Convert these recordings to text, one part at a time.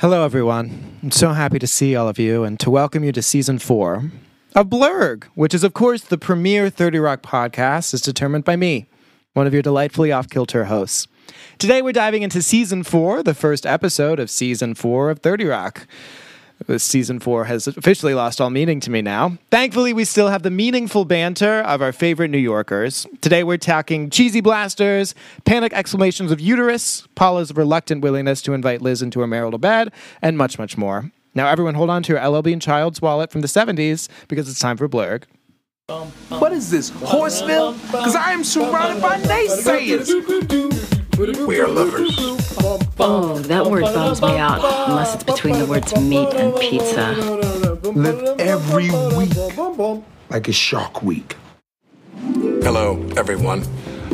Hello, everyone. I'm so happy to see all of you and to welcome you to season four of Blurg, which is, of course, the premier 30 Rock podcast, as determined by me, one of your delightfully off kilter hosts. Today, we're diving into season four, the first episode of season four of 30 Rock. This season four has officially lost all meaning to me now. Thankfully, we still have the meaningful banter of our favorite New Yorkers. Today, we're talking cheesy blasters, panic exclamations of uterus, Paula's reluctant willingness to invite Liz into her marital bed, and much, much more. Now, everyone, hold on to your LL Bean Child's wallet from the 70s because it's time for Blurg. What is this, Horseville? Because I am surrounded by naysayers. We are lovers. Oh, that word bums me out, unless it's between the words meat and pizza. Live every week like a shark week. Hello, everyone.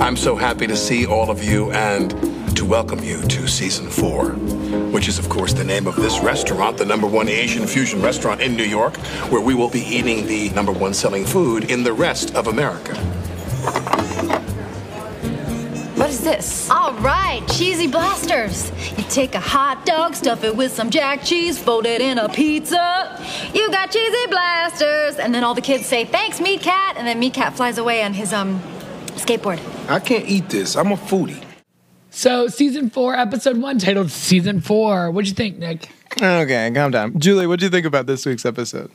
I'm so happy to see all of you and to welcome you to season four, which is, of course, the name of this restaurant, the number one Asian fusion restaurant in New York, where we will be eating the number one selling food in the rest of America. What is this? All right, cheesy blasters. You take a hot dog, stuff it with some jack cheese, fold it in a pizza. You got cheesy blasters. And then all the kids say, thanks, Meat Cat. And then Meat Cat flies away on his um skateboard. I can't eat this. I'm a foodie. So, season four, episode one, titled Season Four. What'd you think, Nick? Okay, calm down. Julie, what do you think about this week's episode?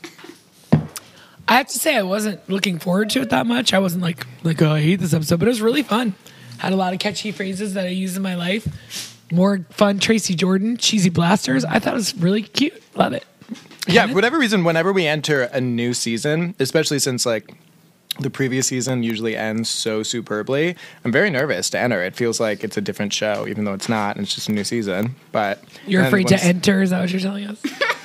I have to say, I wasn't looking forward to it that much. I wasn't like, like, oh, I hate this episode, but it was really fun. Had a lot of catchy phrases that I use in my life. More fun, Tracy Jordan, cheesy blasters. I thought it was really cute. Love it. Yeah, for whatever reason, whenever we enter a new season, especially since like the previous season usually ends so superbly, I'm very nervous to enter. It feels like it's a different show, even though it's not. And it's just a new season. But You're afraid to enter? Is that what you're telling us?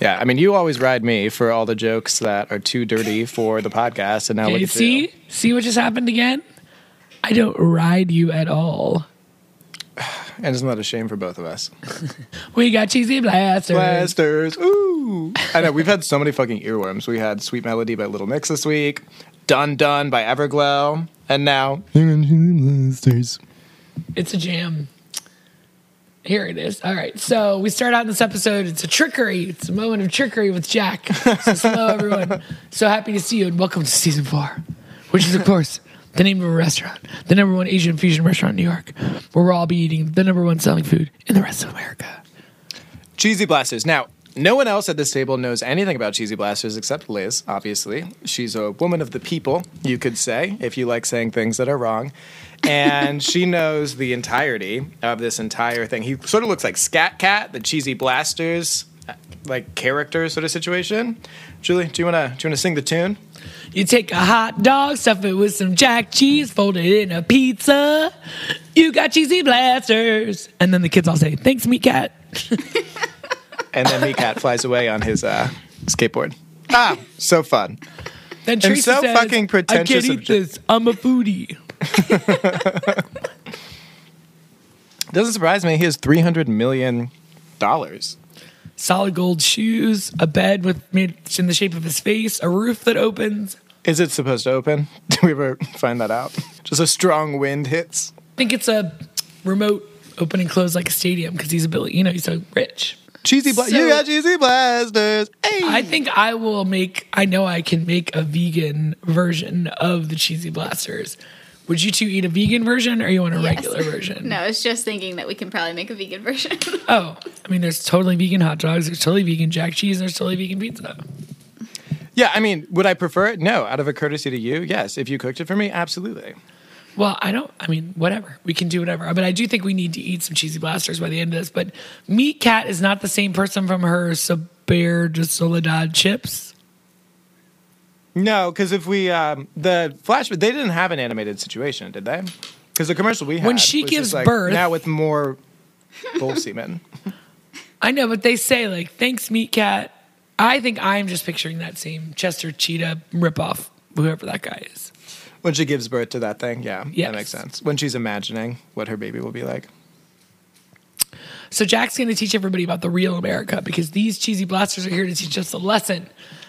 Yeah, I mean, you always ride me for all the jokes that are too dirty for the podcast, and now look Okay, at see, you. see what just happened again. I don't ride you at all. And isn't that a shame for both of us? We got cheesy blasters. Blasters, ooh! I know we've had so many fucking earworms. We had "Sweet Melody" by Little Mix this week, "Dun Dun" by Everglow, and now Blasters. It's a jam. Here it is. All right. So we start out in this episode. It's a trickery. It's a moment of trickery with Jack. So hello, everyone. So happy to see you and welcome to season four, which is, of course, the name of a restaurant, the number one Asian fusion restaurant in New York, where we'll all be eating the number one selling food in the rest of America. Cheesy Blasters. Now, no one else at this table knows anything about Cheesy Blasters except Liz, obviously. She's a woman of the people, you could say, if you like saying things that are wrong. And she knows the entirety of this entire thing. He sort of looks like Scat Cat, the Cheesy Blasters uh, like character sort of situation. Julie, do you wanna do you wanna sing the tune? You take a hot dog, stuff it with some jack cheese, fold it in a pizza. You got cheesy blasters. And then the kids all say, Thanks, Meat Cat. And then Meat Cat flies away on his uh, skateboard. Ah, so fun. Then Tracy so says, fucking pretentious I can't eat this. I'm a foodie. Doesn't surprise me. He has three hundred million dollars. solid gold shoes, a bed with made in the shape of his face, a roof that opens. Is it supposed to open? Did we ever find that out? Just a strong wind hits. I think it's a remote open and close like a stadium because he's a Billy. You know, he's so rich. Cheesy bla- So- You got cheesy blasters. Hey. I think I will make. I know I can make a vegan version of the cheesy blasters. Would you two eat a vegan version or you want a Yes. regular version? No, I was just thinking that we can probably make a vegan version. Oh, I mean, there's totally vegan hot dogs. There's totally vegan jack cheese. There's totally vegan pizza. yeah, I mean, would I prefer it? No. Out of a courtesy to you, yes. If you cooked it for me, absolutely. Well, I don't. I mean, whatever. We can do whatever. But I do think we need to eat some cheesy blasters by the end of this. But Meat Cat is not the same person from her Sabor de Soledad chips. No, because if we um, the flash, they didn't have an animated situation, did they? Because the commercial we had When she was gives like, birth- now with more bull semen. I know, but they say like, "Thanks, Meat Cat." I think I'm just picturing that same Chester Cheetah ripoff, whoever that guy is. When she gives birth to that thing, yeah, Yes. that makes sense. When she's imagining what her baby will be like. So Jack's going to teach everybody about the real America because these cheesy blasters are here to teach us a lesson.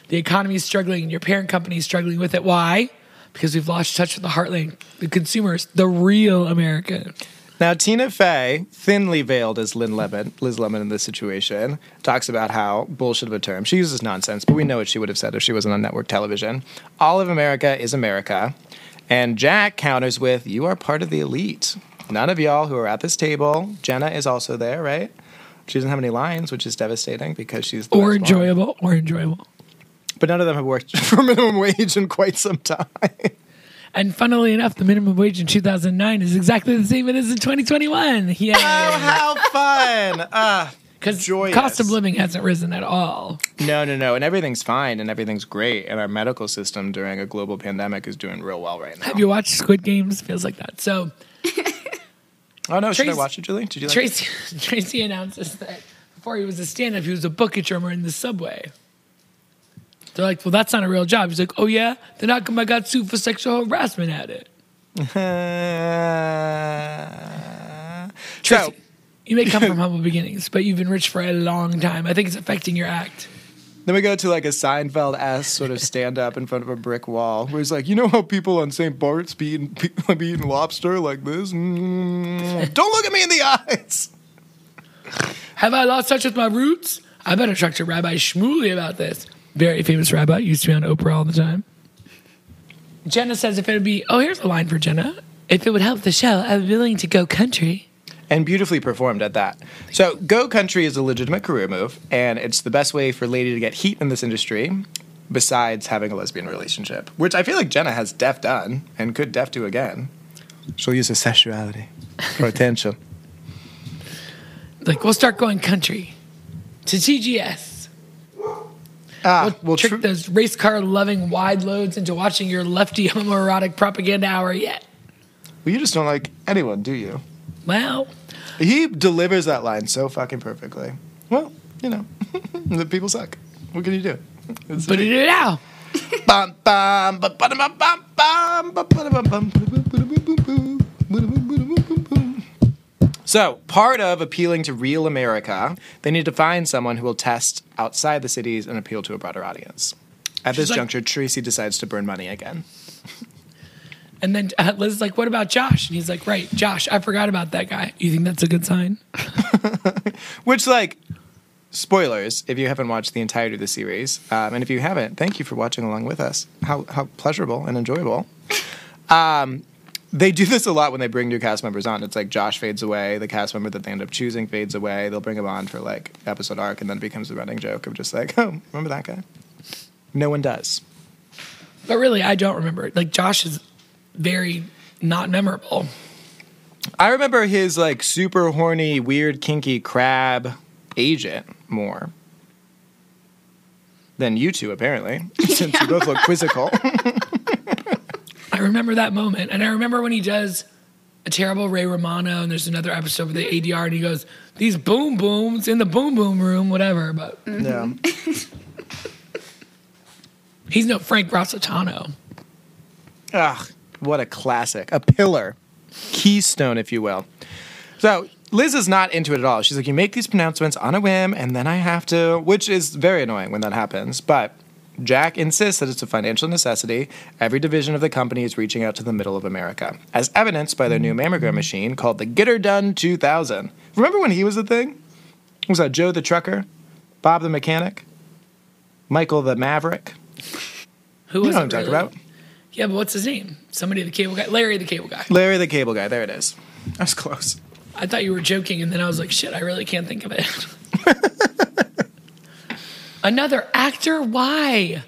The economy is struggling, and your parent company is struggling with it. Why? Because we've lost touch with the heartland, the consumers, the real America. Now, Tina Fey, thinly veiled as Lynn Lemon, Liz Lemon in this situation, talks about how bullshit of a term. She uses nonsense, but we know what she would have said if she wasn't on network television. All of America is America. And Jack counters with, You are part of the elite. None of y'all who are at this table, Jenna is also there, right? She doesn't have any lines, which is devastating because she's the Or best one. enjoyable, or enjoyable. But none of them have worked for minimum wage in quite some time. And funnily enough, the minimum wage in 2009 is exactly the same it is in 2021. Yeah. Oh, how fun! Uh, Because joyous. cost of living hasn't risen at all. no, no, no. And everything's fine and everything's great. And our medical system during a global pandemic is doing real well right now. Have you watched Squid Games? Feels like that. So oh, no. Should I Tracy- watch it, Julie? Did you like it? Tracy Tracy announces that before he was a stand-up, he was a bucket drummer in the subway. They're like, well, that's not a real job. He's like, oh yeah, then how come I got sued for sexual harassment at it? Uh, Tracy, so, you may come from humble beginnings, but you've been rich for a long time. I think it's affecting your act. Then we go to like a Seinfeld ass sort of stand up in front of a brick wall where he's like, you know how people on St. Bart's be eating, be eating lobster like this? Mm, don't look at me in the eyes. Have I lost touch with my roots? I better talk to Rabbi Shmuley about this. Very famous rabbi, used to be on Oprah all the time. Jenna says if it would be, oh, here's a line for Jenna. If it would help the show, I'm willing to go country. And beautifully performed at that. So, go country is a legitimate career move, and it's the best way for lady to get heat in this industry, besides having a lesbian relationship, which I feel like Jenna has def done and could def do again. She'll use her sexuality for attention. Like, we'll start going country to TGS. Ah, We'll, well, trick tru- those race car loving wide loads into watching your lefty homoerotic propaganda hour yet. well, you just don't like anyone, do you? Well, He delivers that line so fucking perfectly. Well, you know, the people suck. What can you do? It's but it. Bum, bum, bum, bum, bum, bum, bum, ba- So, part of appealing to real America, they need to find someone who will test outside the cities and appeal to a broader audience. At this like- juncture, Tracy decides to burn money again. And then uh, Liz is like, what about Josh? And he's like, right, Josh, I forgot about that guy. You think that's a good sign? Which, like, spoilers if you haven't watched the entirety of the series. Um, and if you haven't, thank you for watching along with us. How, how pleasurable and enjoyable. Um, they do this a lot when they bring new cast members on. It's like Josh fades away, the cast member that they end up choosing fades away. They'll bring him on for like episode arc, and then it becomes a running joke of just like, oh, remember that guy? No one does. But really, I don't remember. Like, Josh is very not memorable. I remember his like super horny, weird, kinky crab agent more than you two, apparently, since you both look quizzical. I remember that moment. And I remember when he does a terrible Ray Romano, and there's another episode with the ADR, and he goes, These boom booms in the boom boom room, whatever. But mm-hmm. yeah. he's no Frank Rossitano. Ugh, what a classic. A pillar. Keystone, if you will. So Liz is not into it at all. She's like, you make these pronouncements on a whim, and then I have to, which is very annoying when that happens. But Jack insists that it's a financial necessity. Every division of the company is reaching out to the middle of America, as evidenced by their new mammogram machine called the Get Her Done 2000. Remember when he was a thing? Was that Joe the trucker, Bob the mechanic, Michael the maverick? Who You was know what I'm talking about. Yeah, but what's his name? Somebody the cable guy. Larry the cable guy. Larry the cable guy. There it is. I was close. I thought you were joking, and then I was like, shit, I really can't think of it. Another actor? Why?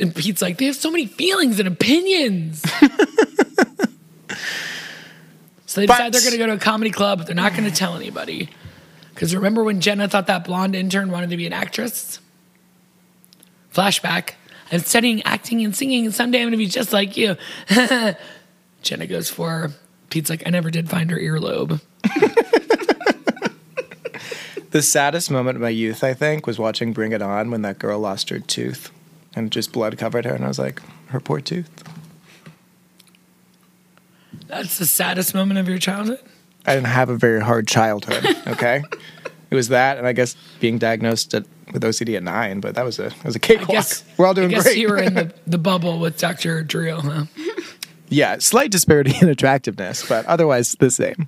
And Pete's like, they have so many feelings and opinions. so they But- decide they're going to go to a comedy club, but they're not going to tell anybody. Because remember when Jenna thought that blonde intern wanted to be an actress? Flashback. I'm studying acting and singing, and someday I'm going to be just like you. Jenna goes for her. Pete's like, I never did find her earlobe. The saddest moment of my youth, I think, was watching Bring It On when that girl lost her tooth and just blood covered her. And I was like, her poor tooth. That's the saddest moment of your childhood. I didn't have a very hard childhood, okay? it was that, and I guess being diagnosed at, with OCD at nine, but that was a, that was a cakewalk. guess We're all doing I guess great. you were in the, the bubble with Dr. Drill, huh? yeah, slight disparity in attractiveness, but otherwise the same.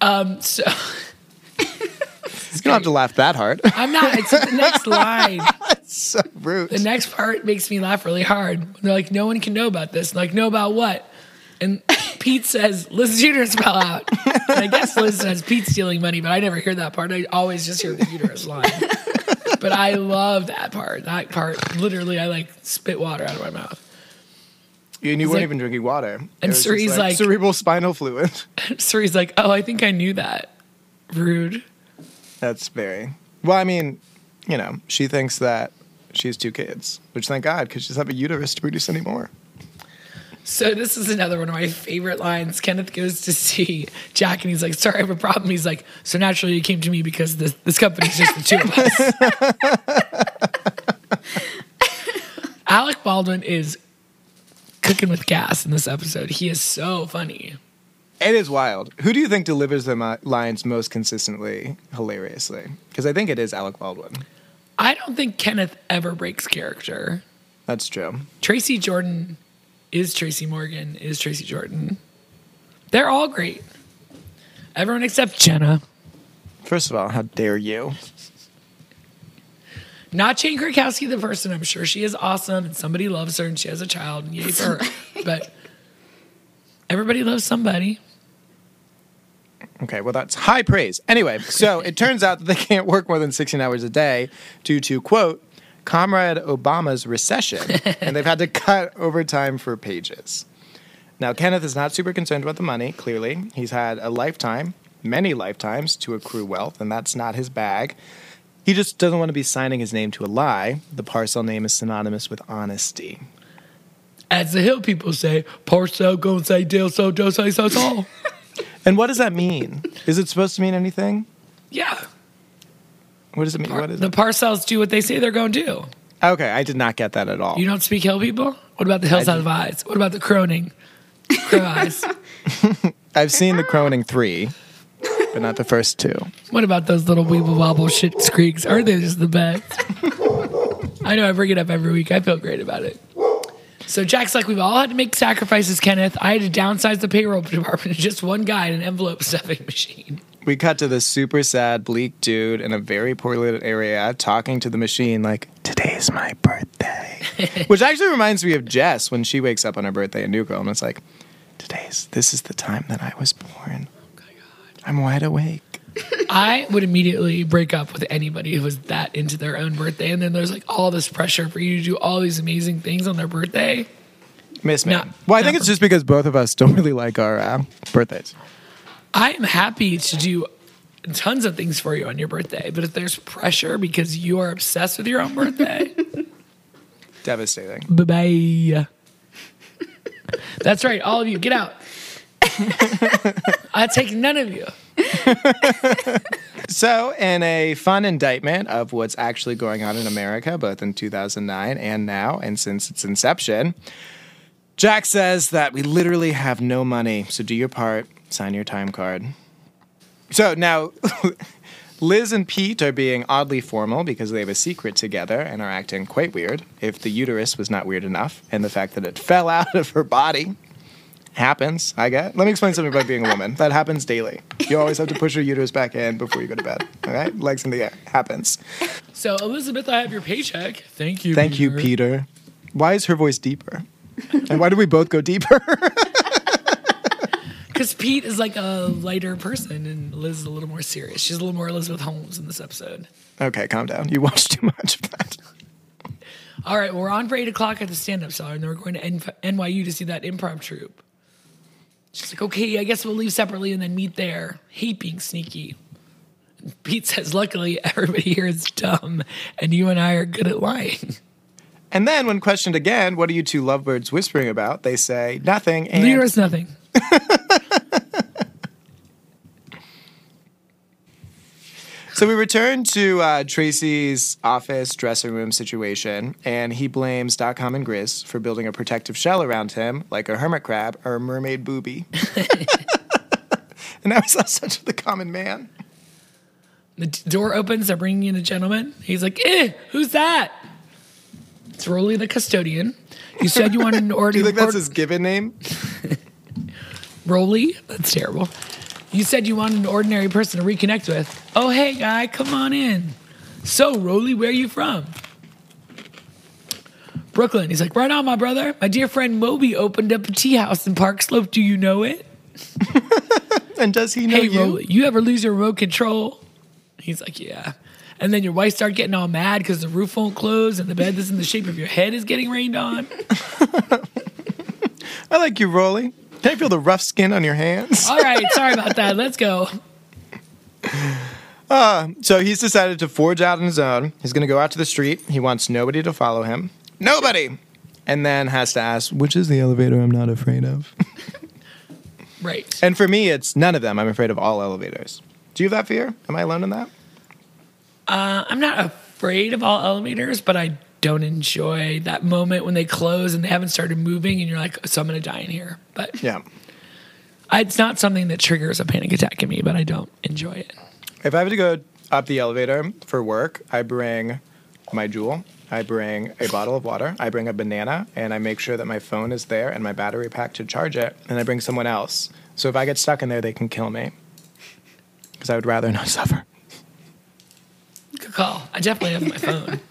Um, so You don't have to laugh that hard. I'm not. It's the next line. That's so rude. The next part makes me laugh really hard. They're like, no one can know about this. I'm like, know about what? And Pete says, Liz's uterus fell out. And I guess Liz says Pete's stealing money, but I never hear that part. I always just hear the uterus line. But I love that part. That part, literally, I like spit water out of my mouth. And you weren't like- even drinking water. It And was just Suri's like- cerebral spinal fluid. He's like, oh, I think I knew that. Rude. That's very well. I mean, you know, she thinks that she has two kids, which thank God, because she doesn't have a uterus to produce anymore. So this is another one of my favorite lines. Kenneth goes to see Jack and he's like, sorry, I have a problem. He's like, so naturally you came to me because this, this company's just the two of us. Alec Baldwin is cooking with gas in this episode. He is so funny. It is wild. Who do you think delivers the lines most consistently, hilariously? Because I think it is Alec Baldwin. I don't think Kenneth ever breaks character. That's true. Tracy Jordan is Tracy Morgan, is Tracy Jordan. They're all great. Everyone except Jenna. First of all, how dare you? Not Jane Krakowski the person. I'm sure she is awesome and somebody loves her and she has a child and yay for her. but everybody loves somebody. Okay, well, that's high praise. Anyway, so it turns out that they can't work more than 16 hours a day due to, quote, Comrade Obama's recession, and they've had to cut overtime for pages. Now, Kenneth is not super concerned about the money, clearly. He's had a lifetime, many lifetimes, to accrue wealth, and that's not his bag. He just doesn't want to be signing his name to a lie. The Parcell name is synonymous with honesty. As the hill people say, Parcell go and say deal so do say so so. And what does that mean? Is it supposed to mean anything? Yeah. What does it mean? What is The it? Parcells do what they say they're going to do. Okay, I did not get that at all. You don't speak hill people? What about the hillside of eyes? What about the croning? Crow eyes. I've seen the Croning 3, but not the first two. What about those little weeble wobble shit squeaks? Aren't they just the best? I know I bring it up every week. I feel great about it. So Jack's like, we've all had to make sacrifices, Kenneth. I had to downsize the payroll department to just one guy in an envelope stuffing machine. We cut to this super sad, bleak dude in a very poorly lit area talking to the machine like, today's my birthday. Which actually reminds me of Jess when she wakes up on her birthday in New Girl and it's like, today's, this is the time that I was born. Oh I'm wide awake. I would immediately break up with anybody who was that into their own birthday. And then there's like all this pressure for you to do all these amazing things on their birthday. Miss me. Well, I think it's just because both of us don't really like our uh, birthdays. I am happy to do tons of things for you on your birthday. But if there's pressure because you are obsessed with your own birthday, Devastating. bye bye. That's right. All of you, get out. I take none of you. So, in a fun indictment of what's actually going on in America, both in 2009 and now, and since its inception, Jack says that we literally have no money. So, do your part, sign your time card. So, now Liz and Pete are being oddly formal because they have a secret together and are acting quite weird. If the uterus was not weird enough, and the fact that it fell out of her body happens, I get. Let me explain something about being a woman. That happens daily. You always have to push your uterus back in before you go to bed. All right? Legs in the air. Happens. So, Elizabeth, I have your paycheck. Thank you. Thank you, Peter. Why is her voice deeper? And why do we both go deeper? Because Pete is like a lighter person and Liz is a little more serious. She's a little more Elizabeth Holmes in this episode. okay, calm down. You watched too much of that. All right, well, we're on for eight o'clock at the stand up cellar, and then we're going to NYU to see that improv troupe. She's like, okay, I guess we'll leave separately and then meet there. Hate being sneaky. And Pete says, luckily, everybody here is dumb, and you and I are good at lying. And then, when questioned again, what are you two lovebirds whispering about? They say nothing. And nothing. So we return to uh, Tracy's office dressing room situation, and he blames Dotcom and Grizz for building a protective shell around him, like a hermit crab or a mermaid booby. and now he's all such the common man. The d- door opens, they're bringing in a gentleman. He's like, eh, who's that? It's Rolly the custodian. You said you wanted an order. Do you think that's his given name? Rolly? That's terrible. You said you wanted an ordinary person to reconnect with. Oh, hey, guy, come on in. So, Rolly, where are you from? Brooklyn. He's like, right on, my brother. My dear friend Moby opened up a tea house in Park Slope. Do you know it? And does he know Hey, you? Rolly, you ever lose your remote control? He's like, yeah. And then your wife start getting all mad because the roof won't close and the bed that's in the shape of your head is getting rained on. I like you, Rolly. Can I feel the rough skin on your hands? All right, sorry about that. Let's go. So he's decided to forge out on his own. He's going to go out to the street. He wants nobody to follow him. Nobody! And then has to ask, which is the elevator I'm not afraid of? Right. and for me, it's none of them. I'm afraid of all elevators. Do you have that fear? Am I alone in that? Uh, I'm not afraid of all elevators, but I don't enjoy that moment when they close and they haven't started moving and you're like, so I'm to die in here. But Yeah. I, it's not something that triggers a panic attack in me, but I don't enjoy it. If I have to go up the elevator for work, I bring my jewel. I bring a bottle of water. I bring a banana, and I make sure that my phone is there and my battery pack to charge it. And I bring someone else. So if I get stuck in there, they can kill me. Because I would rather not suffer. Good call. I definitely have my phone.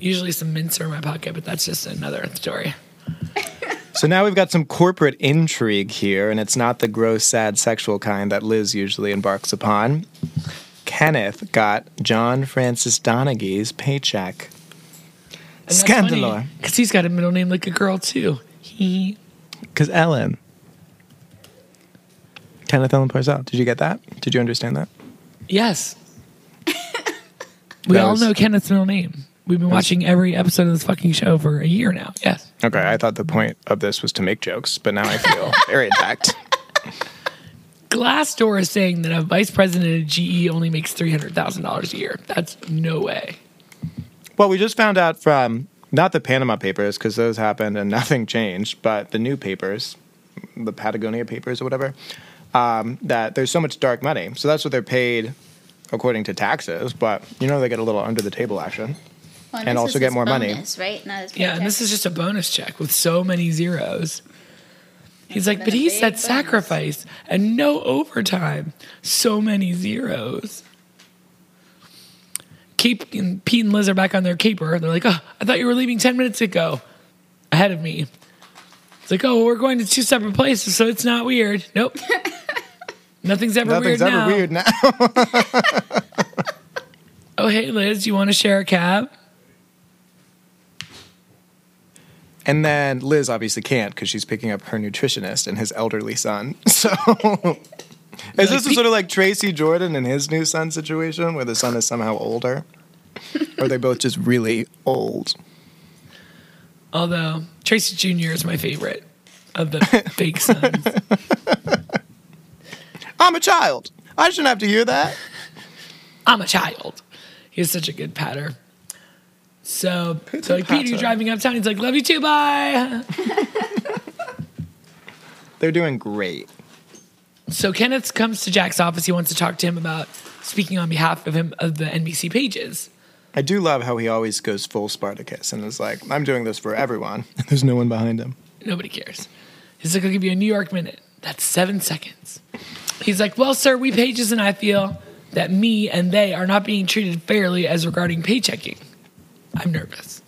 Usually some mints are in my pocket, but that's just another story. So now we've got some corporate intrigue here, and it's not the gross, sad, sexual kind that Liz usually embarks upon. Kenneth got John Francis Donaghy's paycheck. Scandalous. Because he's got a middle name like a girl, too. He. Because Ellen. Kenneth Ellen Parcell. Did you get that? Did you understand that? Yes. we That all was- know Kenneth's middle name. We've been watching every episode of this fucking show for a year now. Yes. Okay, I thought the point of this was to make jokes, but now I feel very attacked. Glassdoor is saying that a vice president at GE only makes $300,000 a year. That's no way. Well, we just found out from not the Panama Papers because those happened and nothing changed, but the new papers, the Patagonia Papers or whatever, um, that there's so much dark money. So that's what they're paid according to taxes, but you know they get a little under the table action. Well, And this also get his more money. right? Not his Yeah, and this is just a bonus check with so many zeros. He's like, but he said bonus." sacrifice and no overtime. So many zeros. Keep and Pete and Liz are back on their caper. They're like, oh, I thought you were leaving 10 minutes ago ahead of me. It's like, oh, well, we're going to two separate places, so it's not weird. Nope. Nothing's ever Nothing's weird ever now. weird now. Oh, hey, Liz, you want to share a cab? And then Liz obviously can't because she's picking up her nutritionist and his elderly son. So is this sort of like Tracy Jordan and his new son situation where the son is somehow older? or are they both just really old? Although Tracy Jr. is my favorite of the fake sons. I'm a child. I shouldn't have to hear that. I'm a child. He's such a good patter. So, so like Peter, patter. driving uptown, he's like, "Love you too, bye." They're doing great. So Kenneth comes to Jack's office. He wants to talk to him about speaking on behalf of him of the NBC pages. I do love how he always goes full Spartacus and is like, I'm doing this for everyone. And there's no one behind him. Nobody cares. He's like, "I'll give you a New York minute." That's seven seconds. He's like, "Well, sir, we pages and I feel that me and they are not being treated fairly as regarding paychecking. I'm nervous.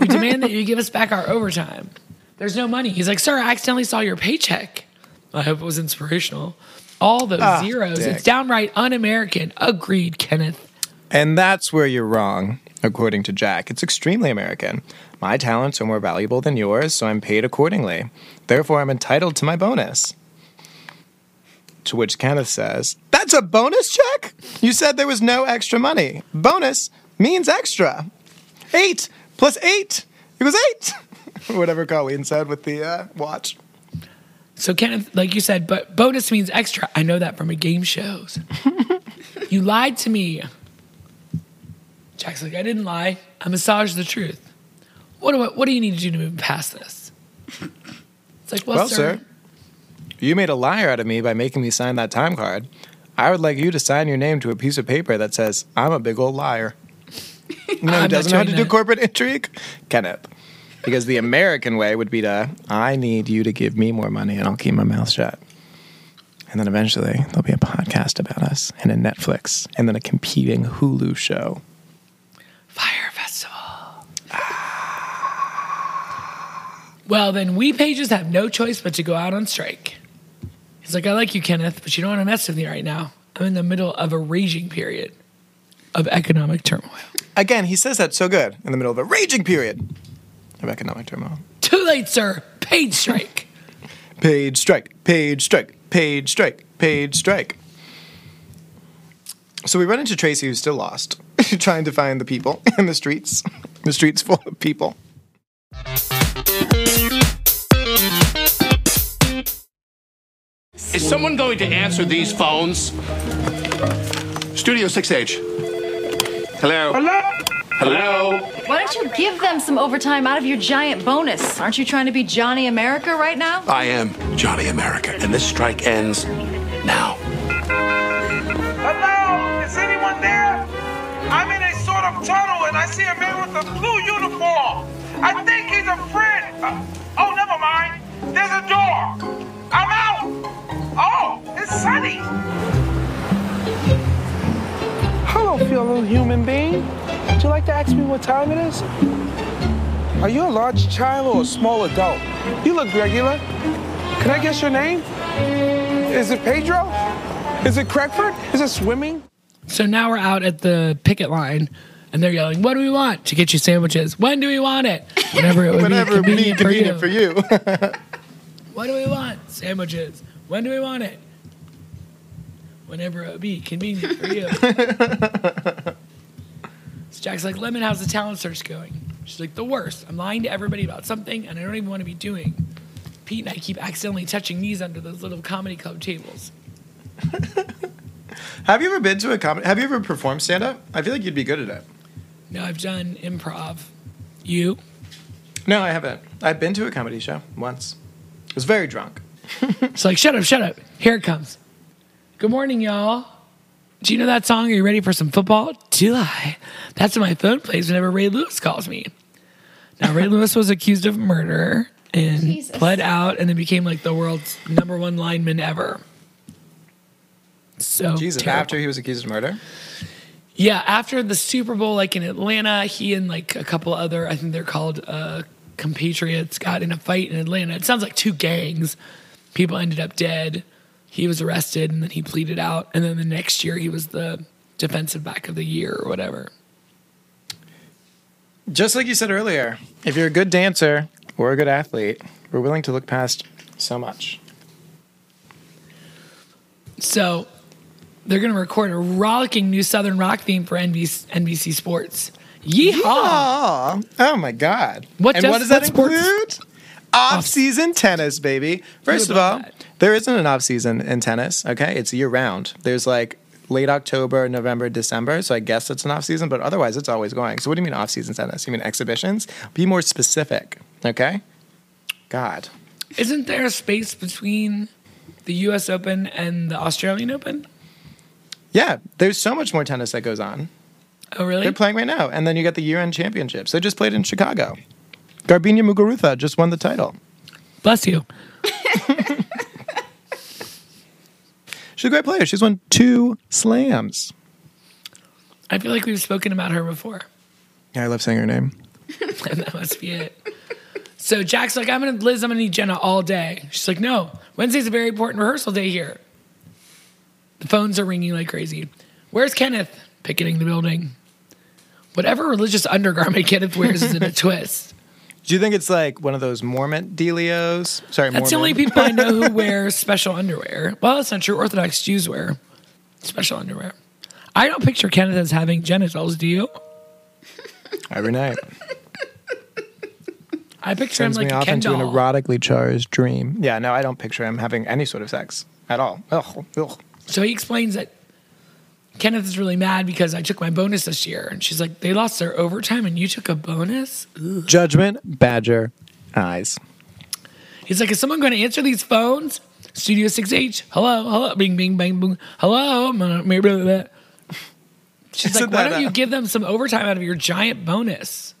we demand that you give us back our overtime. There's no money." He's like, "Sir, I accidentally saw your paycheck. I hope it was inspirational. All those Ah, zeros. dick. It's downright un-American." Agreed, Kenneth. And that's where you're wrong, according to Jack. It's extremely American. My talents are more valuable than yours, so I'm paid accordingly. Therefore, I'm entitled to my bonus. To which Kenneth says, That's a bonus check? You said there was no extra money. Bonus means extra. Eight plus eight equals eight. Whatever Colleen said with the uh, watch. So Kenneth, like you said, but bonus means extra. I know that from a game shows. you lied to me. Jack's like, I didn't lie. I massaged the truth. What do I, what do you need to do to move past this? It's like, well, Well, sir, sir, you made a liar out of me by making me sign that time card. I would like you to sign your name to a piece of paper that says, I'm a big old liar. You know who I'm doesn't know how to do corporate intrigue? Kenneth. Because the American way would be to, I need you to give me more money and I'll keep my mouth shut. And then eventually there'll be a podcast about us and a Netflix and then a competing Hulu show. Fire Festival. Well, then we pages have no choice but to go out on strike. He's like, I like you, Kenneth, but you don't want to mess with me right now. I'm in the middle of a raging period of economic turmoil. Again, he says that so good in the middle of a raging period of economic turmoil. Too late, sir. Paid strike. Page strike, page strike, page strike, page strike. So we run into Tracy, who's still lost, trying to find the people in the streets. The streets full of people. Is someone going to answer these phones? Studio 6H. Hello? Hello? Hello? Why don't you give them some overtime out of your giant bonus? Aren't you trying to be Johnny America right now? I am Johnny America, and this strike ends now. Hello? Is anyone there? I'm in a sort of tunnel and I see a man with a blue uniform. I think he's a friend. Uh, oh, never mind. There's a door. I'm out. Oh, it's sunny. Hello, fellow human being. Would you like to ask me what time it is? Are you a large child or a small adult? You look regular. Can I guess your name? Is it Pedro? Is it Craigford? Is it swimming? So now we're out at the picket line and they're yelling, What do we want? To get you sandwiches. When do we want it? Whenever it would Whenever be be convenient, for, you. for you. What do we want? Sandwiches. When do we want it? Whenever it would be convenient for you. so Jack's like, Lemon, how's the talent search going? She's like, the worst. I'm lying to everybody about something and I don't even want to be doing. Pete and I keep accidentally touching knees under those little comedy club tables. have you ever been to a comedy? Have you ever performed stand up? I feel like you'd be good at it. No, I've done improv. You? No, I haven't. I've been to a comedy show once. I was very drunk. It's like, shut up, shut up. Here it comes. Good morning, y'all. Do you know that song? Are you ready for some football? Do I? That's what my phone plays whenever Ray Lewis calls me. Now, Ray Lewis was accused of murder and Jesus. pled out and then became like the world's number one lineman ever. So Jesus, terrible. after he was accused of murder? Yeah, after the Super Bowl, like in Atlanta, he and like a couple other, I think they're called uh, compatriots, got in a fight in Atlanta. It sounds like two gangs. People ended up dead. He was arrested and then he pleaded out. And then the next year, he was the defensive back of the year or whatever. Just like you said earlier, if you're a good dancer or a good athlete, we're willing to look past so much. So they're going to record a rollicking new Southern rock theme for NBC, NBC Sports. Yeehaw! Oh, oh my God. What and does- what does that sports- include? Off season tennis, baby. First of all, that. There isn't an off season in tennis, okay? It's year round. There's like late October, November, December. So I guess it's an off season, but otherwise it's always going. So what do you mean off season tennis? You mean exhibitions? Be more specific, okay? God. Isn't there a space between the US Open and the Australian Open? Yeah, there's so much more tennis that goes on. Oh, really? They're playing right now. And then you got the year end championships. They just played in Chicago. Garbiñe Muguruza just won the title. Bless you. She's a great player. She's won two slams. I feel like we've spoken about her before. Yeah, I love saying her name. and that must be it. So Jack's like, I'm gonna Liz, I'm gonna need Jenna all day. She's like, No, Wednesday's a very important rehearsal day here. The phones are ringing like crazy. Where's Kenneth? Picketing the building. Whatever religious undergarment Kenneth wears is in a twist. Do you think it's like one of those Mormon dealios? Sorry, That's the Mormon. only people I know who wear special underwear. Well, that's not true. Orthodox Jews wear special underwear. I don't picture Kenneth as having genitals, do you? Every night. I picture Sends him like me off into an erotically charged dream. Yeah, no, I don't picture him having any sort of sex at all. Ugh, ugh. So he explains that Kenneth is really mad because I took my bonus this year. And she's like, they lost their overtime and you took a bonus? Ugh. Judgment, badger, eyes. He's like, is someone going to answer these phones? Studio 6H, hello, hello, bing, bing, bang, boom, hello. She's like, why don't you uh, give them some overtime out of your giant bonus?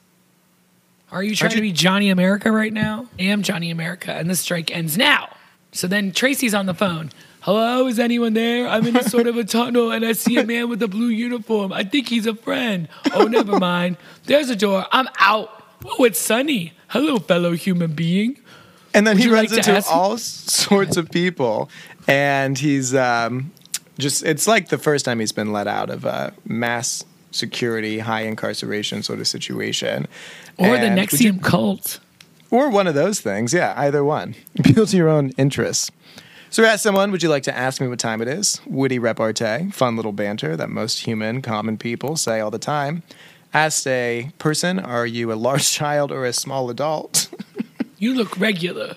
Are you trying Aren't to you- be Johnny America right now? I am Johnny America, and this strike ends now. So then Tracy's on the phone. Hello, is anyone there? I'm in a sort of a tunnel and I see a man with a blue uniform. I think he's a friend. Oh, never mind. There's a door. I'm out. Oh, it's sunny. Hello, fellow human being. And then Would he runs like into ask- all sorts of people, and he's um, just, it's like the first time he's been let out of a mass security, high incarceration sort of situation. Or the And would you- cult. Or one of those things. Yeah, either one. Appeal to your own interests. So we asked someone, would you like to ask me what time it is? Witty repartee, fun little banter that most human, common people say all the time. Asked a person, are you a large child or a small adult? You look regular.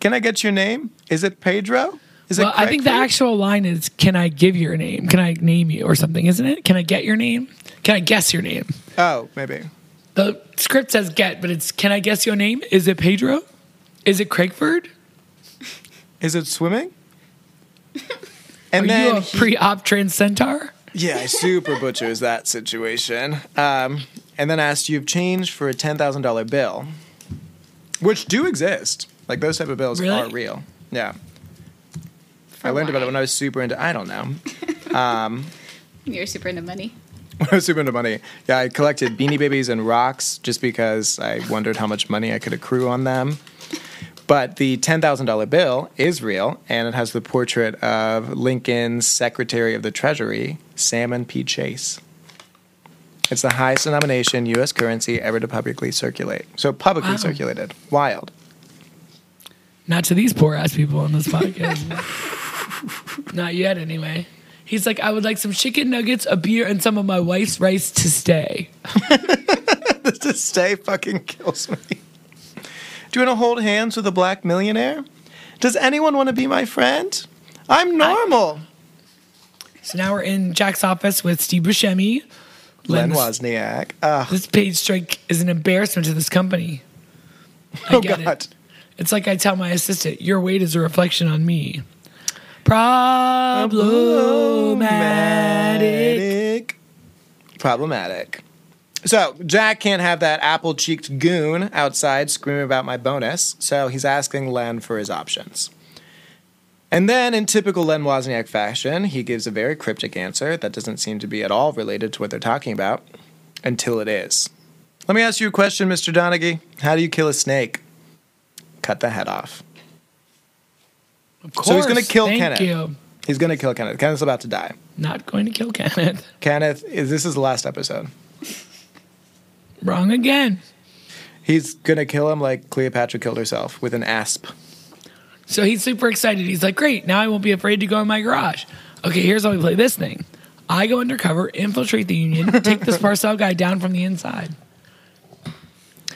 Can I get your name? Is it Pedro? Is well, it I think the actual line is, "Can I give your name? Can I name you or something?" Isn't it? Can I get your name? Can I guess your name? Oh, maybe. The script says "get," but it's "Can I guess your name?" Is it Pedro? Is it Craigford? Is it swimming? Are And then you a he- pre-op trans centaur? Yeah, super butchers that situation. Um, and then asked, You've changed for a $10,000 bill, which do exist. Like those type of bills Really? are real. Yeah. I learned about it when I was super into, I don't know. Um, You're super into money. when I was super into money. Yeah, I collected beanie babies and rocks just because I wondered how much money I could accrue on them. But the $10,000 bill is real, and it has the portrait of Lincoln's Secretary of the Treasury, Salmon P. Chase. It's the highest denomination U.S. currency ever to publicly circulate. So publicly Wow. circulated. Wild. Not to these poor ass people on this podcast. Not yet, anyway. He's like, I would like some chicken nuggets, a beer, and some of my wife's rice to stay. to stay fucking kills me. Do you want to hold hands with a black millionaire? Does anyone want to be my friend? I'm normal. So now we're in Jack's office with Steve Buscemi. Len Wosniak. Ugh. This page strike is an embarrassment to this company. I Oh, get God. it. It's like I tell my assistant, your weight is a reflection on me. Problematic. Problematic. So, Jack can't have that apple cheeked goon outside screaming about my bonus, so he's asking Len for his options. And then, in typical Len Wosniak fashion, he gives a very cryptic answer that doesn't seem to be at all related to what they're talking about, until it is. Let me ask you a question, Mr. Donaghy. How do you kill a snake? Cut the head off. Of course. So he's going to kill Thank Kenneth. you. He's going to kill Kenneth. Kenneth's about to die. Not going to kill Kenneth. Kenneth, is this is the last episode? Wrong again. He's gonna kill him like Cleopatra killed herself with an asp. So he's super excited. He's like, great, now I won't be afraid to go in my garage. Okay, here's how we play this thing I go undercover, infiltrate the union, take this Parcell guy down from the inside.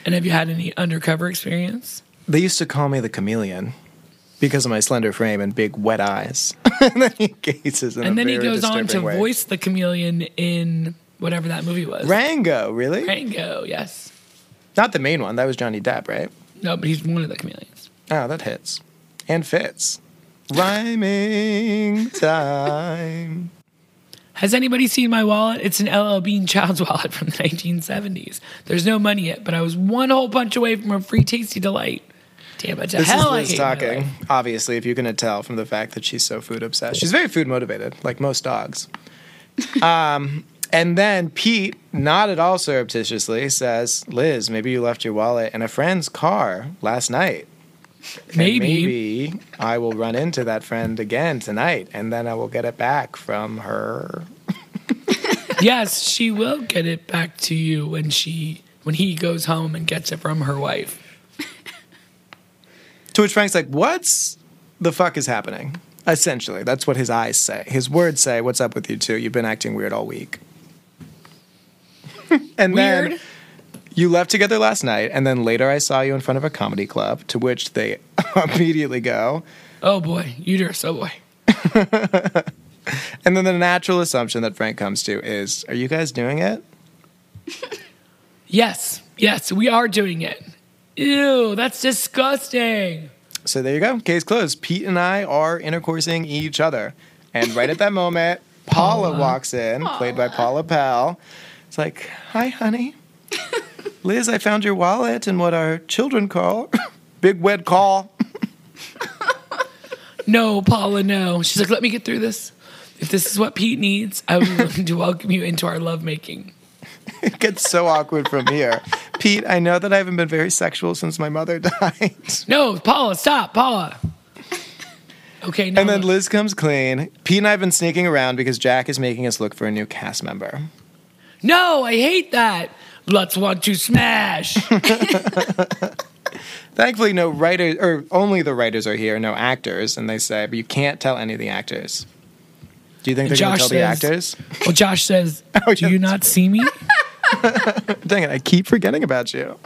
And have you had any undercover experience? They used to call me the chameleon because of my slender frame and big wet eyes. and then he gazes in and then he goes on to way. voice the chameleon in whatever that movie was. Rango, really? Rango, yes. Not the main one. That was Johnny Depp, right? No, but he's one of the chameleons. Oh, that hits and fits. Rhyming time. Has anybody seen my wallet? It's an LL Bean child's wallet from the 1970s. There's no money yet, but I was one whole punch away from a free tasty delight. Damn it, This hell is Liz talking. Obviously, if you can tell from the fact that she's so food obsessed, she's very food motivated, like most dogs. um, and then Pete, not at all surreptitiously, says, "Liz, maybe you left your wallet in a friend's car last night. Maybe. maybe I will run into that friend again tonight, and then I will get it back from her." yes, she will get it back to you when she when he goes home and gets it from her wife. To which Frank's like, "What's the fuck is happening?" Essentially, that's what his eyes say. His words say, "What's up with you two? You've been acting weird all week." and then you left together last night, and then later I saw you in front of a comedy club. To which they immediately go, Oh boy, uterus. Oh boy. and then the natural assumption that Frank comes to is, "Are you guys doing it?" Yes, yes, we are doing it. Ew, that's disgusting. So there you go. Case closed. Pete and I are intercoursing each other. And right at that moment, Paula, Paula. walks in, played by Paula Pell. It's like, hi, honey. Liz, I found your wallet and what our children call big wet call. No, Paula, no. She's like, let me get through this. If this is what Pete needs, I would be willing to welcome you into our lovemaking. It gets so awkward from here. Pete, I know that I haven't been very sexual since my mother died. No, Paula, stop, Paula. Okay, now And then. Liz comes clean. Pete and I have been sneaking around because Jack is making us look for a new cast member. No, I hate that. Let's want to smash. Thankfully, no writers, or only the writers are here, no actors. And they say, but you can't tell any of the actors. Do you think they're going to tell the says- actors? well, Josh says, Oh, "Do you not see me?" Dang it, I keep forgetting about you.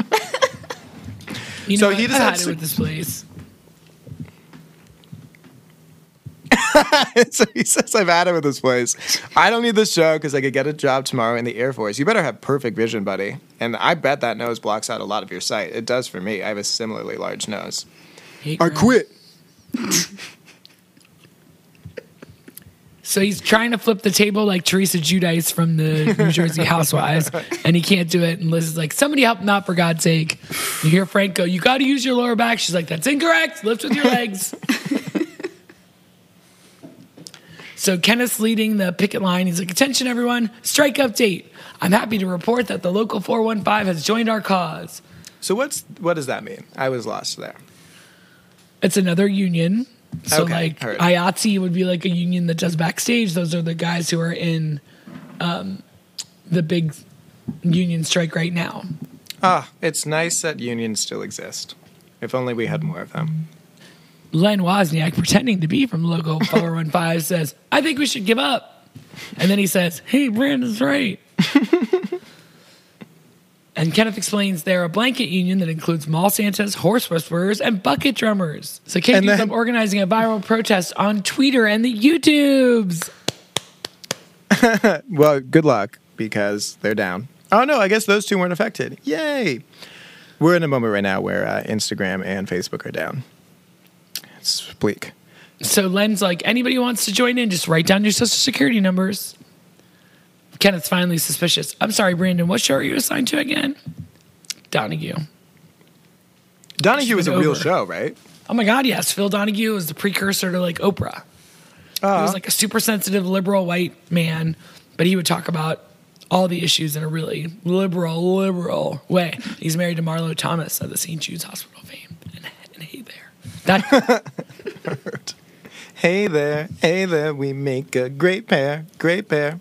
You So know, he what? I had it with this place. so he says, I've had it with this place. I don't need this show because I could get a job tomorrow in the Air Force. You better have perfect vision, buddy. And I bet that nose blocks out a lot of your sight. It does for me. I have a similarly large nose. Hey, I quit. So he's trying to flip the table like Teresa Giudice from the New Jersey Housewives, and he can't do it. And Liz is like, "Somebody help him out for God's sake!" You hear Frank go, "You got to use your lower back." She's like, "That's incorrect. Lift with your legs." so Kenneth's leading the picket line. He's like, "Attention, everyone! Strike update. I'm happy to report that the local 415 has joined our cause. So what's what does that mean? I was lost there. It's another union." So Okay, like. IATSE would be like a union that does backstage. Those are the guys who are in um, the big union strike right now. Ah, it's nice that unions still exist. If only we had more of them. Len Wosniak, pretending to be from Local 415, says, I think we should give up. And then he says, Hey, Brandon's right. and Kenneth explains they're a blanket union that includes mall Santas, horse whisperers, and bucket drummers. So Kate ends up organizing a viral protest on Twitter and the YouTubes. Well, good luck because they're down. Oh no, I guess those two weren't affected. Yay! We're in a moment right now where uh, Instagram and Facebook are down. It's bleak. So Len's like, anybody who wants to join in, just write down your social security numbers. Kenneth's finally suspicious. I'm sorry, Brandon, what show are you assigned to again? Donahue. Donahue was a been real show, right? Oh my God, yes. Phil Donahue was the precursor to like Oprah. He was uh-huh. like a super sensitive liberal white man, but he would talk about all the issues in a really liberal, liberal way. He's married to Marlo Thomas of the St. Jude's Hospital fame. And, and hey there. That, Hey there, hey there, we make a great pair, great pair.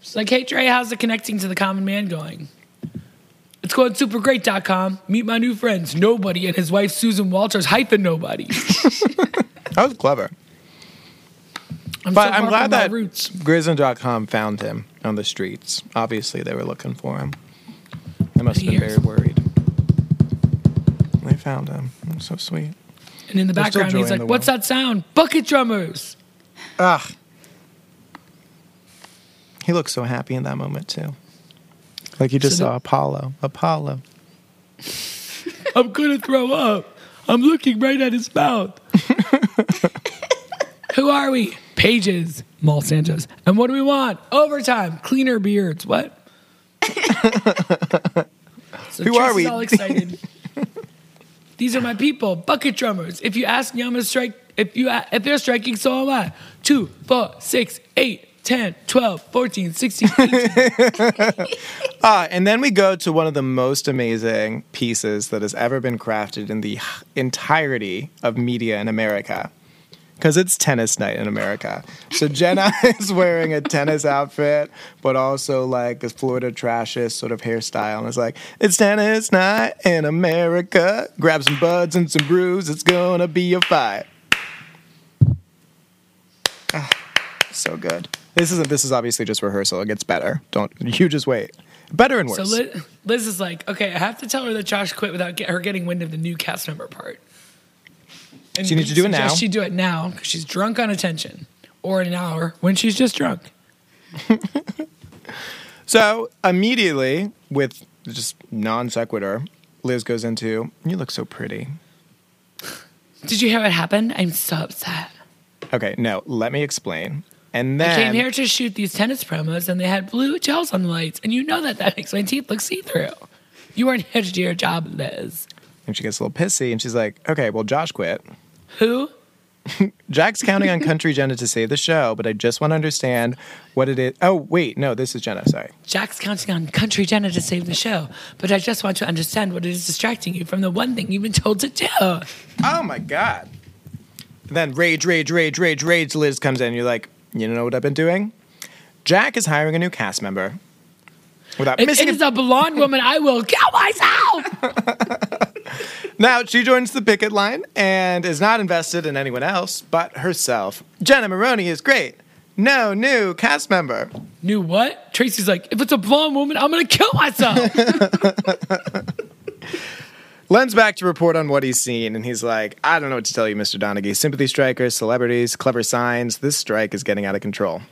it's like, hey Trey, how's the connecting to the common man going? It's going supergreat.com. Meet my new friends, Nobody and his wife Susan Walters, hyphen Nobody. That was clever. I'm But so I'm glad that roots. Grizzin.com found him on the streets. Obviously, they were looking for him. They must have been very worried. They found him. It was so sweet. And in the There's background, he's like, the what's that sound? Bucket drummers. Ah. He looked so happy in that moment, too. Like you just So the- saw Apollo. Apollo. I'm gonna throw up. I'm looking right at his mouth. Who are we? Pages, Mall Sanchez. And what do we want? Overtime, cleaner beards. What? so Who are Tracy's we? All excited. These are my people, bucket drummers. If you ask me, I'm gonna strike. If you if they're striking, so am I. Two, four, six, eight, 10, 12, 14, 16, 18. Ah, and then we go to one of the most amazing pieces that has ever been crafted in the entirety of media in America. Because it's tennis night in America. So Jenna is wearing a tennis outfit, but also like a Florida trashes sort of hairstyle. And it's like, it's tennis night in America. Grab some buds and some brews. It's gonna be a fight. Ah, so good. This isn't. This is obviously just rehearsal. It gets better. Don't you just wait. Better and worse. So Liz, Liz is like, okay, I have to tell her that Josh quit without get her getting wind of the new cast member part. And So you need to do it suggests now? She do it now because she's drunk on attention, or in an hour when she's just drunk. So immediately, with just non sequitur, Liz goes into, "You look so pretty." Did you hear what happened? I'm so upset. Okay, no, let me explain. And I then came here to shoot these tennis promos, and they had blue gels on the lights, and you know that that makes my teeth look see through. You weren't here to do your job, Liz. and she gets a little pissy, and she's like, "Okay, well, Josh quit." Who? Jack's counting on Country Jenna to save the show, but I just want to understand what it is. Oh, wait, no, this is Jenna. Sorry. Jack's counting on Country Jenna to save the show, but I just want to understand what it is distracting you from the one thing you've been told to do. Oh my god. Then rage, rage, rage, rage, rage. Liz comes in. You're like, you know what I've been doing? Jack is hiring a new cast member. Without If missing it a a blonde woman, I will kill myself. Now she joins the picket line and is not invested in anyone else but herself. Jenna Maroney is great. No new cast member. New what? Tracy's like, if it's a blonde woman, I'm gonna kill myself. Len's back to report on what he's seen, and he's like, I don't know what to tell you, Mr. Donaghy. Sympathy strikers, celebrities, clever signs. This strike is getting out of control.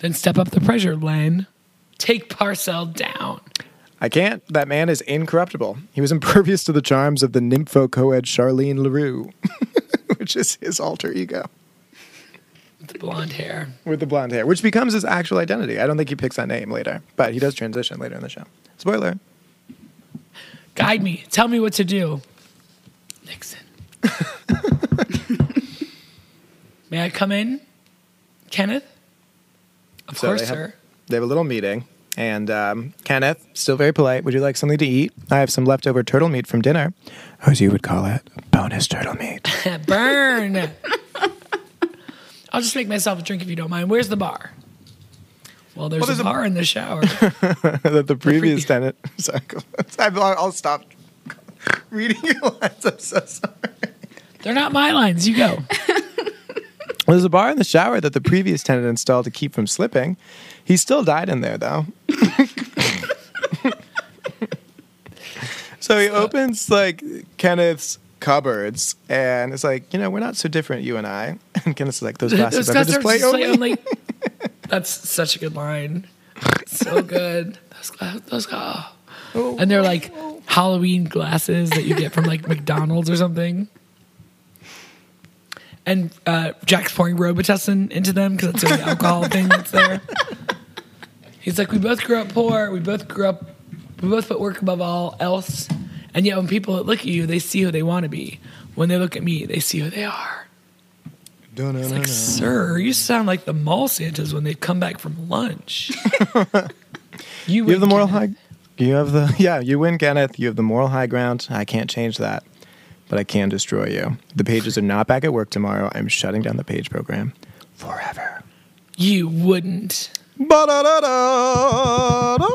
then step up the pressure, Len. Take Parcell down. I can't. That man is incorruptible. He was impervious to the charms of the nympho co-ed Charlene LaRue, which is his alter ego The blonde hair. with the blonde hair, which becomes his actual identity. I don't think he picks that name later, but he does transition later in the show. Spoiler. Guide me. Tell me what to do. Nixon. May I come in, Kenneth? Of So course, have- sir. They have a little meeting, and um, Kenneth, still very polite, would you like something to eat? I have some leftover turtle meat from dinner, or as you would call it, bonus turtle meat. Burn. I'll just make myself a drink if you don't mind. Where's the bar? Well, there's, Well, there's a a- bar in the shower. that the previous tenant. Sorry, I'll I'll stop reading your lines. I'm so sorry. They're not my lines. You go. There's a bar in the shower that the previous tenant installed to keep from slipping. He still died in there, though. so he opens like Kenneth's cupboards, and it's like, you know, we're not so different, you and I. And Kenneth's like, those glasses Those are for guys are display only. only. That's such a good line. So good. Those glasses. Those glasses. Oh. And they're like Halloween glasses that you get from like McDonald's or something. And uh, Jack's pouring Robitussin into them because that's the only alcohol thing that's there. He's like, we both grew up poor. We both grew up. We both put work above all else. And yet, when people look at you, they see who they want to be. When they look at me, they see who they are. It's like, sir, you sound like the mall Santas when they come back from lunch. you, You have the moral Kenneth. high. You have the yeah. You win, Kenneth. You have the moral high ground. I can't change that, but I can destroy you. The pages are not back at work tomorrow. I'm shutting down the page program forever. You wouldn't. Ba-da-da-da-da.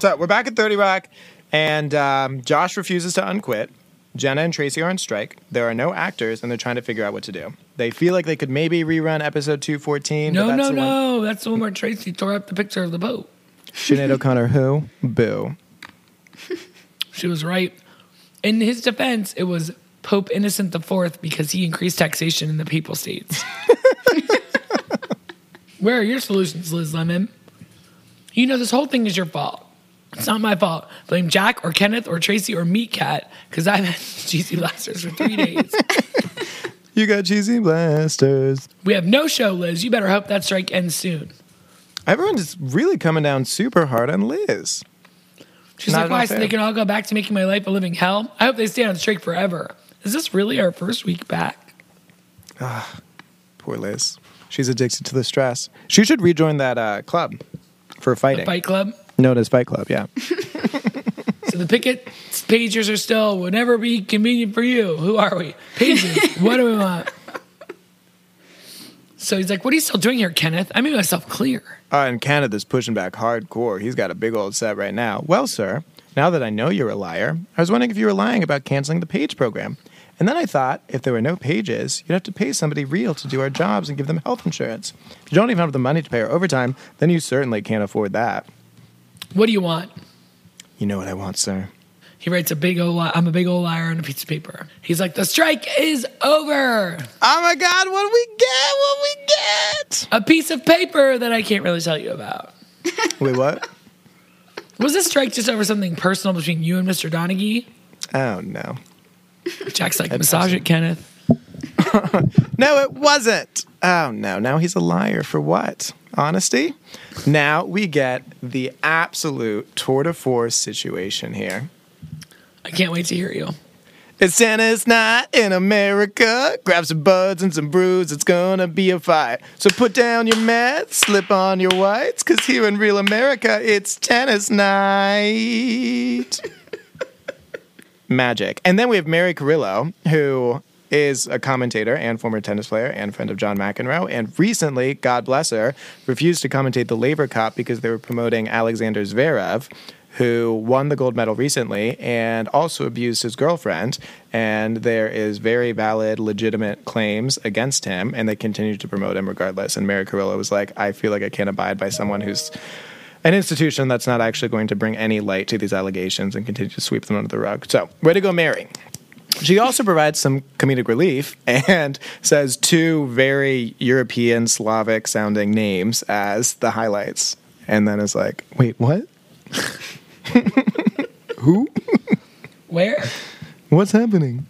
So we're back at Thirty Rock, and um, Josh refuses to unquit. Jenna and Tracy are on strike. There are no actors, and they're trying to figure out what to do. They feel like they could maybe rerun episode two fourteen. No, but that's no, the one- no. That's the one where Tracy tore up the picture of the boat. Sinead O'Connor, who? Boo. She was right. In his defense, it was Pope Innocent IV because he increased taxation in the papal states. Where are your solutions, Liz Lemon? You know this whole thing is your fault. It's not my fault. Blame Jack or Kenneth or Tracy or Meat Cat because I've had cheesy blasters for three days. You got cheesy blasters. we have no show, Liz. You better hope that strike ends soon. Everyone's really coming down super hard on Liz. She's Not like, why? So they can all go back to making my life a living hell? I hope they stay on strike forever. Is this really our first week back? Ah, Poor Liz. She's addicted to the stress. She should rejoin that uh, club for fighting. Fight Club? Known as Fight Club, yeah. So the picket pagers are still whenever be convenient for you. Who are we? Pages. what do we want? So he's like, What are you still doing here, Kenneth? I made myself clear. Uh, and Canada's pushing back hardcore. He's got a big old set right now. Well, sir, now that I know you're a liar, I was wondering if you were lying about canceling the page program. And then I thought, if there were no pages, you'd have to pay somebody real to do our jobs and give them health insurance. If you don't even have the money to pay our overtime, then you certainly can't afford that. What do you want? You know what I want, sir. He writes a big old li- I'm a big old liar on a piece of paper. He's like, The strike is over. Oh my God, what do we get? What do we get? A piece of paper that I can't really tell you about. Wait, what? Was this strike just over something personal between you and Mr. Donaghy? Oh no. Jack's like, massage it, Kenneth. No, it wasn't. Oh no, now he's a liar for what? Honesty? Now we get the absolute tour de force situation here. I can't wait to hear you. It's Santa's night in America. Grab some buds and some brews. It's gonna be a fight. So put down your meds, slip on your whites, cause here in real America, it's tennis night. Magic. And then we have Mary Carillo, who is a commentator and former tennis player and friend of John McEnroe. And recently, God bless her, refused to commentate the Laver Cup because they were promoting Alexander Zverev, who won the gold medal recently and also abused his girlfriend. And there is very valid, legitimate claims against him, and they continue to promote him regardless. And Mary Carillo was like, I feel like I can't abide by someone who's an institution that's not actually going to bring any light to these allegations and continue to sweep them under the rug. So, way to go, Mary. She also provides some comedic relief and says two very European Slavic sounding names as the highlights. And then is like, wait, what? Who? Where? What's happening?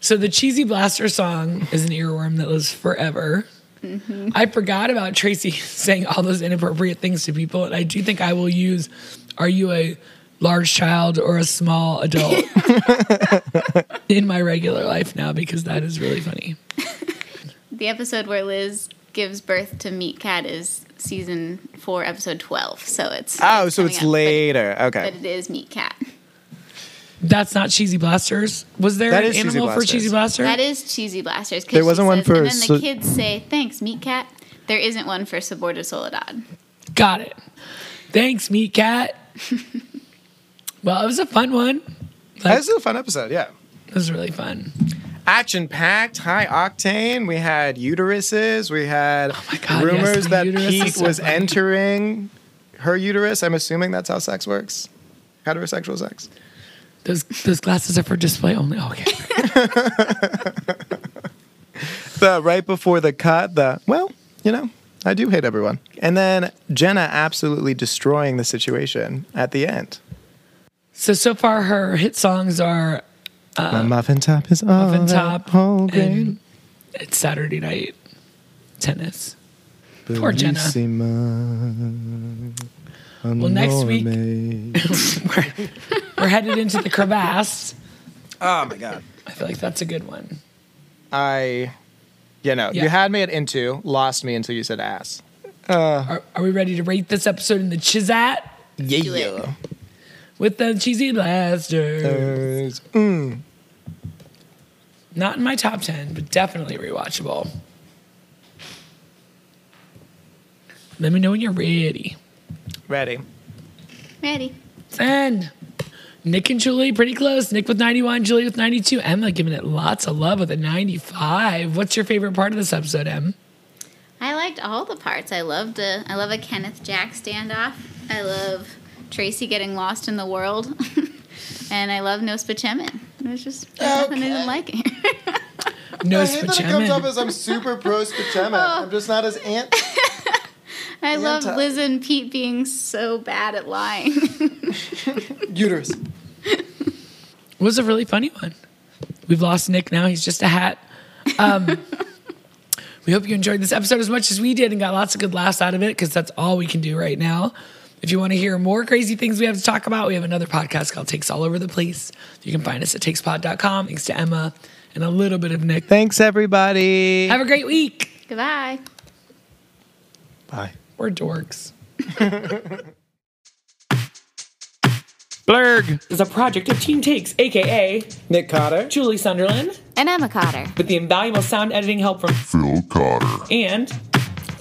So the cheesy blaster song is an earworm that lives forever. Mm-hmm. I forgot about Tracy saying all those inappropriate things to people, and I do think I will use "Are you a large child or a small adult?" in my regular life now because that is really funny. The episode where Liz gives birth to Meat Cat is season four, episode 12. So it's. Oh, so it's up, later. But, Okay. But it is Meat Cat. That's not cheesy blasters. Was there That an is Cheesy animal for Blasters. cheesy blaster? That is Cheesy Blasters. 'cause There wasn't one says- for And then so- the kids say, thanks, Meat Cat. There isn't one for Sabor de Soledad. Got it. Thanks, Meat Cat. well, it was a fun one. That was a fun episode, yeah. It was really fun. Action packed, high octane. We had uteruses. We had Oh God, rumors the that Pete was funny. entering her uterus. I'm assuming that's how sex works. Heterosexual sex. Those those glasses are for display only. Oh, okay. The right before the cut, the well, you know, I do hate everyone. And then Jenna absolutely destroying the situation at the end. So so far her hit songs are My muffin top is all Uh, Muffin Top whole grain. and it's Saturday night tennis. Poor Jenna. Well, next week- enorme. We're headed into the crevasse. oh my god. I feel like that's a good one. I, you know, Yeah. you had me at into, lost me until you said ass. Are, are we ready to rate this episode in the Chizat Yeah. With the cheesy blasters. Mm. Not in my top ten, but definitely rewatchable. Let me know when you're ready. Ready. Ready. And Nick and Julie pretty close. Nick with 91, Julie with 92. Emma giving it lots of love with a 95. What's your favorite part of this episode, Em? I liked all the parts. I loved a, I love a Kenneth Jack standoff. I love Tracy getting lost in the world. and I love No Spachemin. There's just there's nothing I didn't like it. No I hate that it comes up as I'm super pro Spachema. I'm just not as ant. I love Liz and Pete being so bad at lying. Uterus. was a really funny one. We've lost Nick now. He's just a hat. Um, we hope you enjoyed this episode as much as we did and got lots of good laughs out of it because that's all we can do right now. If you want to hear more crazy things we have to talk about, we have another podcast called Takes All Over the Place. You can find us at takespod.com. Thanks to Emma and a little bit of Nick. Thanks, everybody. Have a great week. Goodbye. Bye. We're dorks. Blurg. is a project of Team Takes, aka Nick Cotter. Julie Sunderland, And Emma Cotter. with the invaluable sound editing help from Phil Cotter. and